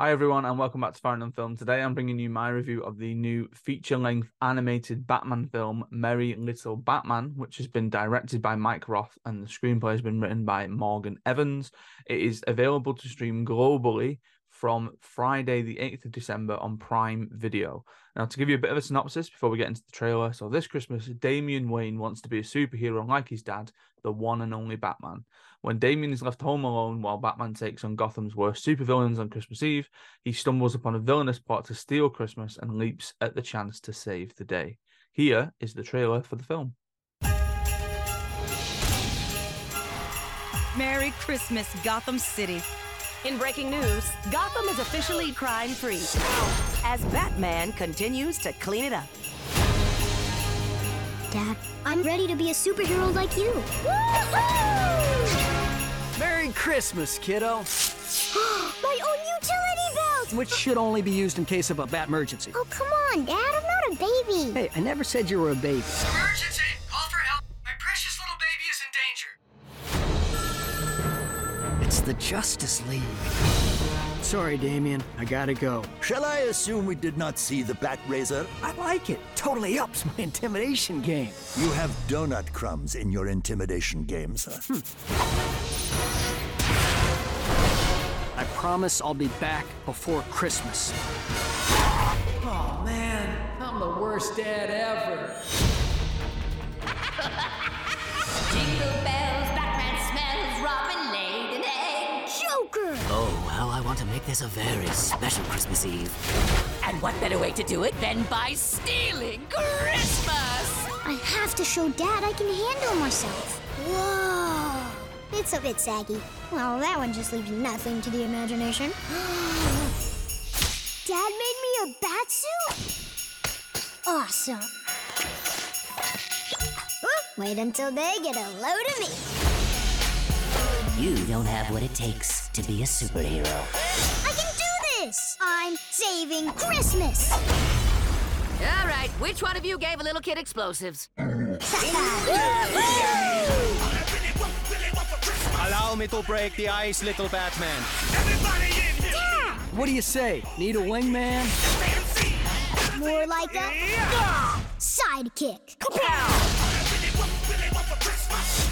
Hi, everyone, and welcome back to Foreign on Film. Today, I'm bringing you my review of the new feature length animated Batman film, Merry Little Batman, which has been directed by Mike Roth and the screenplay has been written by Morgan Evans. It is available to stream globally from Friday, the 8th of December on Prime Video. Now, to give you a bit of a synopsis before we get into the trailer so, this Christmas, Damian Wayne wants to be a superhero like his dad, the one and only Batman. When Damian is left home alone while Batman takes on Gotham's worst supervillains on Christmas Eve, he stumbles upon a villainous plot to steal Christmas and leaps at the chance to save the day. Here is the trailer for the film. Merry Christmas, Gotham City. In breaking news, Gotham is officially crime free as Batman continues to clean it up. Dad, I'm ready to be a superhero like you. Merry Christmas, kiddo. My own utility belt! Which should only be used in case of a bat emergency. Oh, come on, Dad, I'm not a baby. Hey, I never said you were a baby. Emergency! The Justice League. Sorry, Damian. I gotta go. Shall I assume we did not see the Bat Razor? I like it. Totally ups my intimidation game. You have donut crumbs in your intimidation game, sir. Hmm. I promise I'll be back before Christmas. Oh man, I'm the worst dad ever. Jingle bells, Oh, how I want to make this a very special Christmas Eve. And what better way to do it than by stealing Christmas? I have to show Dad I can handle myself. Whoa! It's a bit saggy. Well, that one just leaves nothing to the imagination. Dad made me a bat suit? Awesome. Oh, Wait until they get a load of me. You don't have what it takes to be a superhero. I can do this! I'm saving Christmas! All right, which one of you gave a little kid explosives? Allow me to break the ice, little Batman. Yeah. What do you say? Need a wingman? More like a sidekick.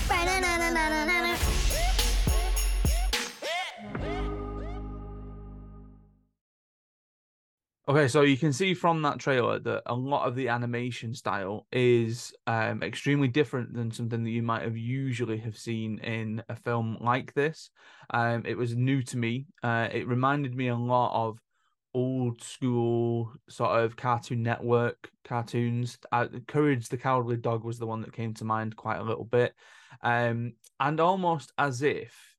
Ba-na-na-na-na-na-na. Okay, so you can see from that trailer that a lot of the animation style is um, extremely different than something that you might have usually have seen in a film like this. Um, it was new to me. Uh, it reminded me a lot of old school sort of Cartoon Network cartoons. Uh, Courage the Cowardly Dog was the one that came to mind quite a little bit, um, and almost as if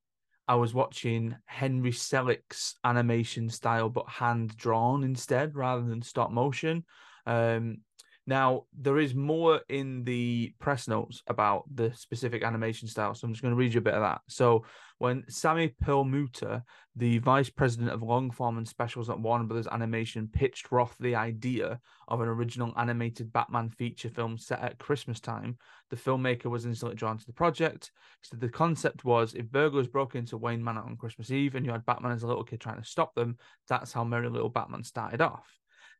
I was watching Henry Selick's animation style, but hand drawn instead rather than stop motion. Um, now, there is more in the press notes about the specific animation style, so I'm just going to read you a bit of that. So, when Sammy Perlmutter, the vice president of long form and specials at Warner Brothers Animation, pitched Roth the idea of an original animated Batman feature film set at Christmas time, the filmmaker was instantly drawn to the project. Said the concept was if burglars broke into Wayne Manor on Christmas Eve and you had Batman as a little kid trying to stop them, that's how Merry Little Batman started off.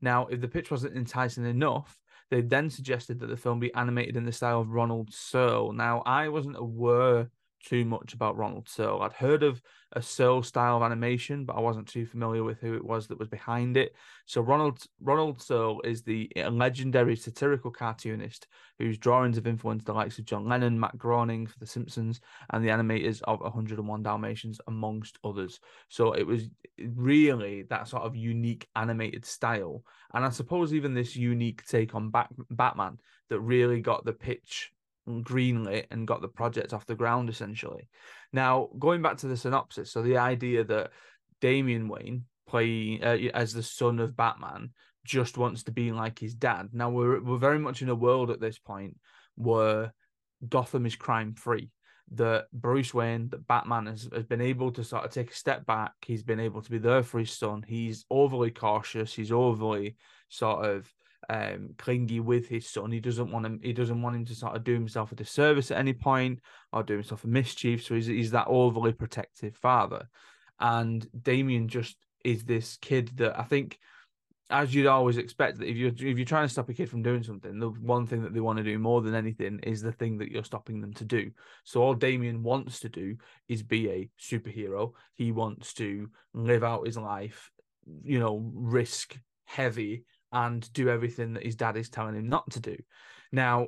Now, if the pitch wasn't enticing enough, they then suggested that the film be animated in the style of Ronald Searle. Now, I wasn't aware too much about Ronald Searle. I'd heard of a Searle style of animation, but I wasn't too familiar with who it was that was behind it. So Ronald Ronald Searle is the legendary satirical cartoonist whose drawings have influenced the likes of John Lennon, Matt Groening for The Simpsons, and the animators of 101 Dalmatians, amongst others. So it was really that sort of unique animated style, and I suppose even this unique take on Bat- Batman that really got the pitch greenlit and got the project off the ground essentially. Now, going back to the synopsis, so the idea that Damian Wayne playing uh, as the son of Batman just wants to be like his dad. Now we're we're very much in a world at this point where Gotham is crime free. That Bruce Wayne, that Batman has, has been able to sort of take a step back. He's been able to be there for his son. He's overly cautious. He's overly sort of um, clingy with his son. He doesn't want him. He doesn't want him to sort of do himself a disservice at any point or do himself a mischief. So he's he's that overly protective father. And Damian just is this kid that I think, as you'd always expect, that if you're if you're trying to stop a kid from doing something, the one thing that they want to do more than anything is the thing that you're stopping them to do. So all Damian wants to do is be a superhero. He wants to live out his life, you know, risk heavy and do everything that his dad is telling him not to do. Now,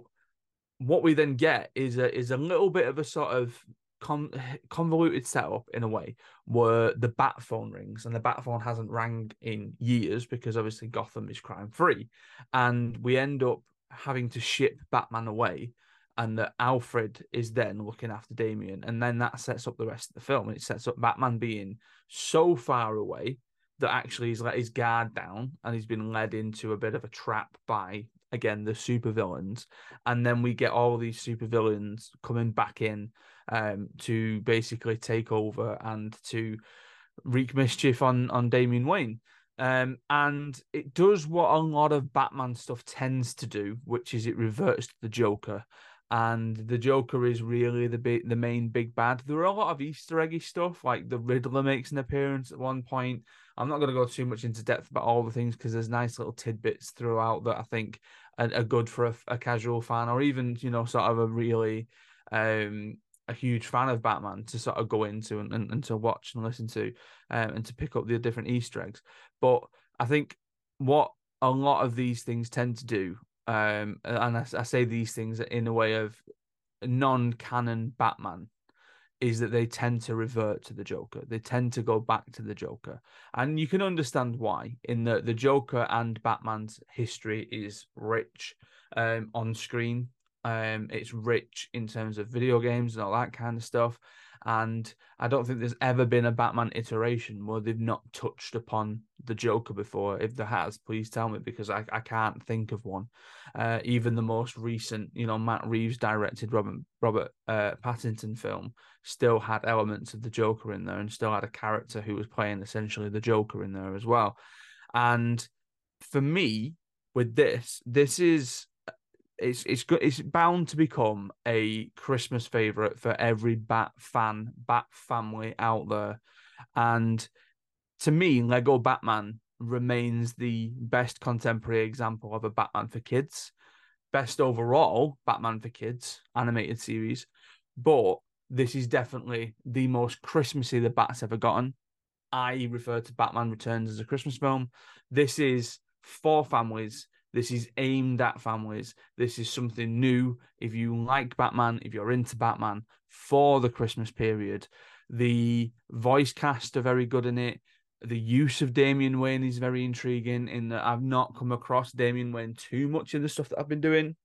what we then get is a is a little bit of a sort of con- convoluted setup in a way where the bat phone rings and the bat phone hasn't rang in years because obviously Gotham is crime free, and we end up having to ship Batman away. And that Alfred is then looking after Damian, and then that sets up the rest of the film. And it sets up Batman being so far away that actually he's let his guard down and he's been led into a bit of a trap by again the supervillains. And then we get all these supervillains coming back in um, to basically take over and to wreak mischief on on Damian Wayne. Um, and it does what a lot of Batman stuff tends to do which is it reverts to the Joker and the Joker is really the the main big bad. There are a lot of Easter eggy stuff, like the Riddler makes an appearance at one point. I'm not going to go too much into depth about all the things because there's nice little tidbits throughout that I think are, are good for a, a, casual fan or even you know sort of a really um, a huge fan of Batman to sort of go into and, and, and to watch and listen to um, and to pick up the different Easter eggs. But I think what a lot of these things tend to do um, and I, I say these things in a way of non-canon Batman is that they tend to revert to the Joker. They tend to go back to the Joker. And you can understand why, in that the Joker and Batman's history is rich um, on screen. Um, it's rich in terms of video games and all that kind of stuff. And I don't think there's ever been a Batman iteration where they've not touched upon the Joker before. If there has, please tell me because I, I can't think of one. Uh, even the most recent, you know, Matt Reeves directed Robert Robert uh, Pattinson film still had elements of the Joker in there and still had a character who was playing essentially the Joker in there as well. And for me, with this, this is it's it's good. It's bound to become a Christmas favorite for every Bat fan, Bat family out there. And to me, Lego Batman remains the best contemporary example of a Batman for kids, best overall Batman for kids animated series. But this is definitely the most Christmassy the Bat's ever gotten. I refer to Batman Returns as a Christmas film. This is for families this is aimed at families. This is something new. If you like Batman, if you're into Batman for the Christmas period, the voice cast are very good in it. The use of Damian Wayne is very intriguing in that I've not come across Damian Wayne too much in the stuff that I've been doing.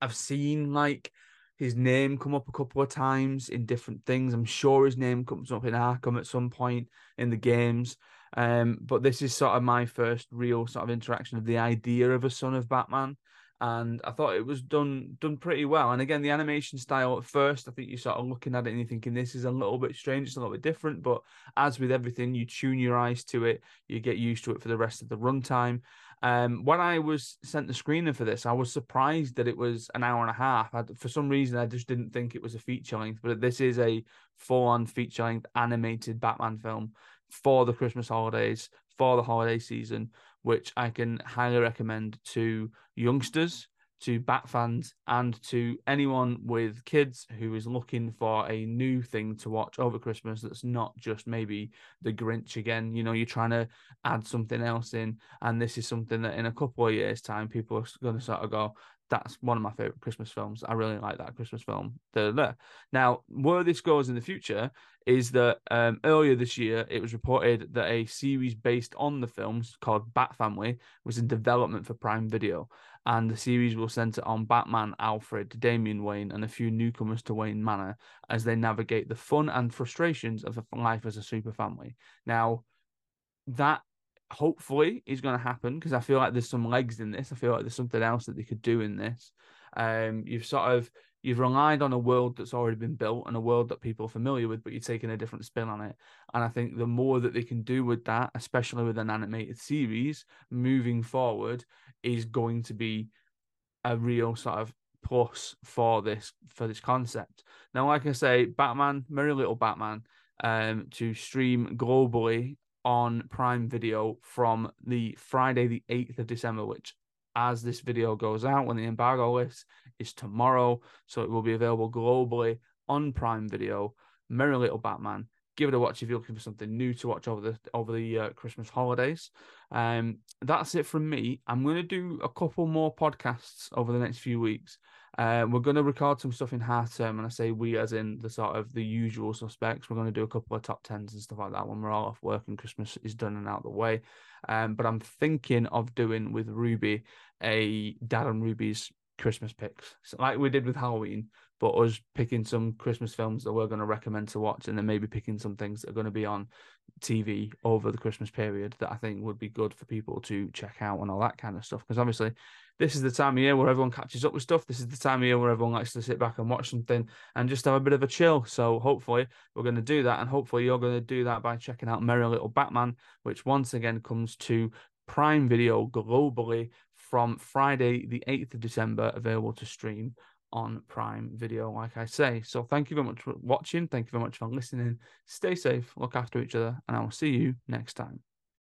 I've seen like his name come up a couple of times in different things. I'm sure his name comes up in Arkham at some point in the games. Um, but this is sort of my first real sort of interaction of the idea of a son of Batman. And I thought it was done done pretty well. And again, the animation style at first, I think you're sort of looking at it and you're thinking this is a little bit strange, it's a little bit different. But as with everything, you tune your eyes to it, you get used to it for the rest of the runtime. Um, when I was sent the screener for this, I was surprised that it was an hour and a half. I, for some reason, I just didn't think it was a feature length, but this is a full-on feature length animated Batman film for the Christmas holidays, for the holiday season, which I can highly recommend to youngsters, to Bat fans, and to anyone with kids who is looking for a new thing to watch over Christmas that's not just maybe the Grinch again. You know, you're trying to add something else in, and this is something that in a couple of years' time, people are going to sort of go, that's one of my favorite Christmas films. I really like that Christmas film. Da da. Now, where this goes in the future is that um, earlier this year it was reported that a series based on the films called Bat Family was in development for Prime Video, and the series will center on Batman, Alfred, Damian Wayne, and a few newcomers to Wayne Manor as they navigate the fun and frustrations of life as a super family. Now, that hopefully is going to happen because I feel like there's some legs in this. I feel like there's something else that they could do in this. Um, you've sort of you've relied on a world that's already been built and a world that people are familiar with, but you're taking a different spin on it. And I think the more that they can do with that, especially with an animated series moving forward, is going to be a real sort of plus for this for this concept. Now, like I say, Batman, Merry Little Batman, um, to stream globally on Prime Video from the Friday, the 8th of December, which, as this video goes out, when the embargo list is tomorrow. So it will be available globally on Prime Video. Merry Little Batman. Give it a watch if you're looking for something new to watch over the over the uh, Christmas holidays. Um, that's it from me. I'm going to do a couple more podcasts over the next few weeks. Uh, we're going to record some stuff in half term, and I say we as in the sort of the usual suspects. We're going to do a couple of top tens and stuff like that when we're all off work and Christmas is done and out of the way. Um, but I'm thinking of doing with Ruby a Dad and Ruby's Christmas picks, so like we did with Halloween, but us picking some Christmas films that we're going to recommend to watch, and then maybe picking some things that are going to be on TV over the Christmas period that I think would be good for people to check out and all that kind of stuff. Because obviously, this is the time of year where everyone catches up with stuff. This is the time of year where everyone likes to sit back and watch something and just have a bit of a chill. So hopefully, we're going to do that, and hopefully, you're going to do that by checking out Merry Little Batman, which once again comes to Prime Video globally from Friday, the 8th of December, available to stream on Prime Video, like I say. So thank you very much for watching. Thank you very much for listening. Stay safe, look after each other, and I will see you next time.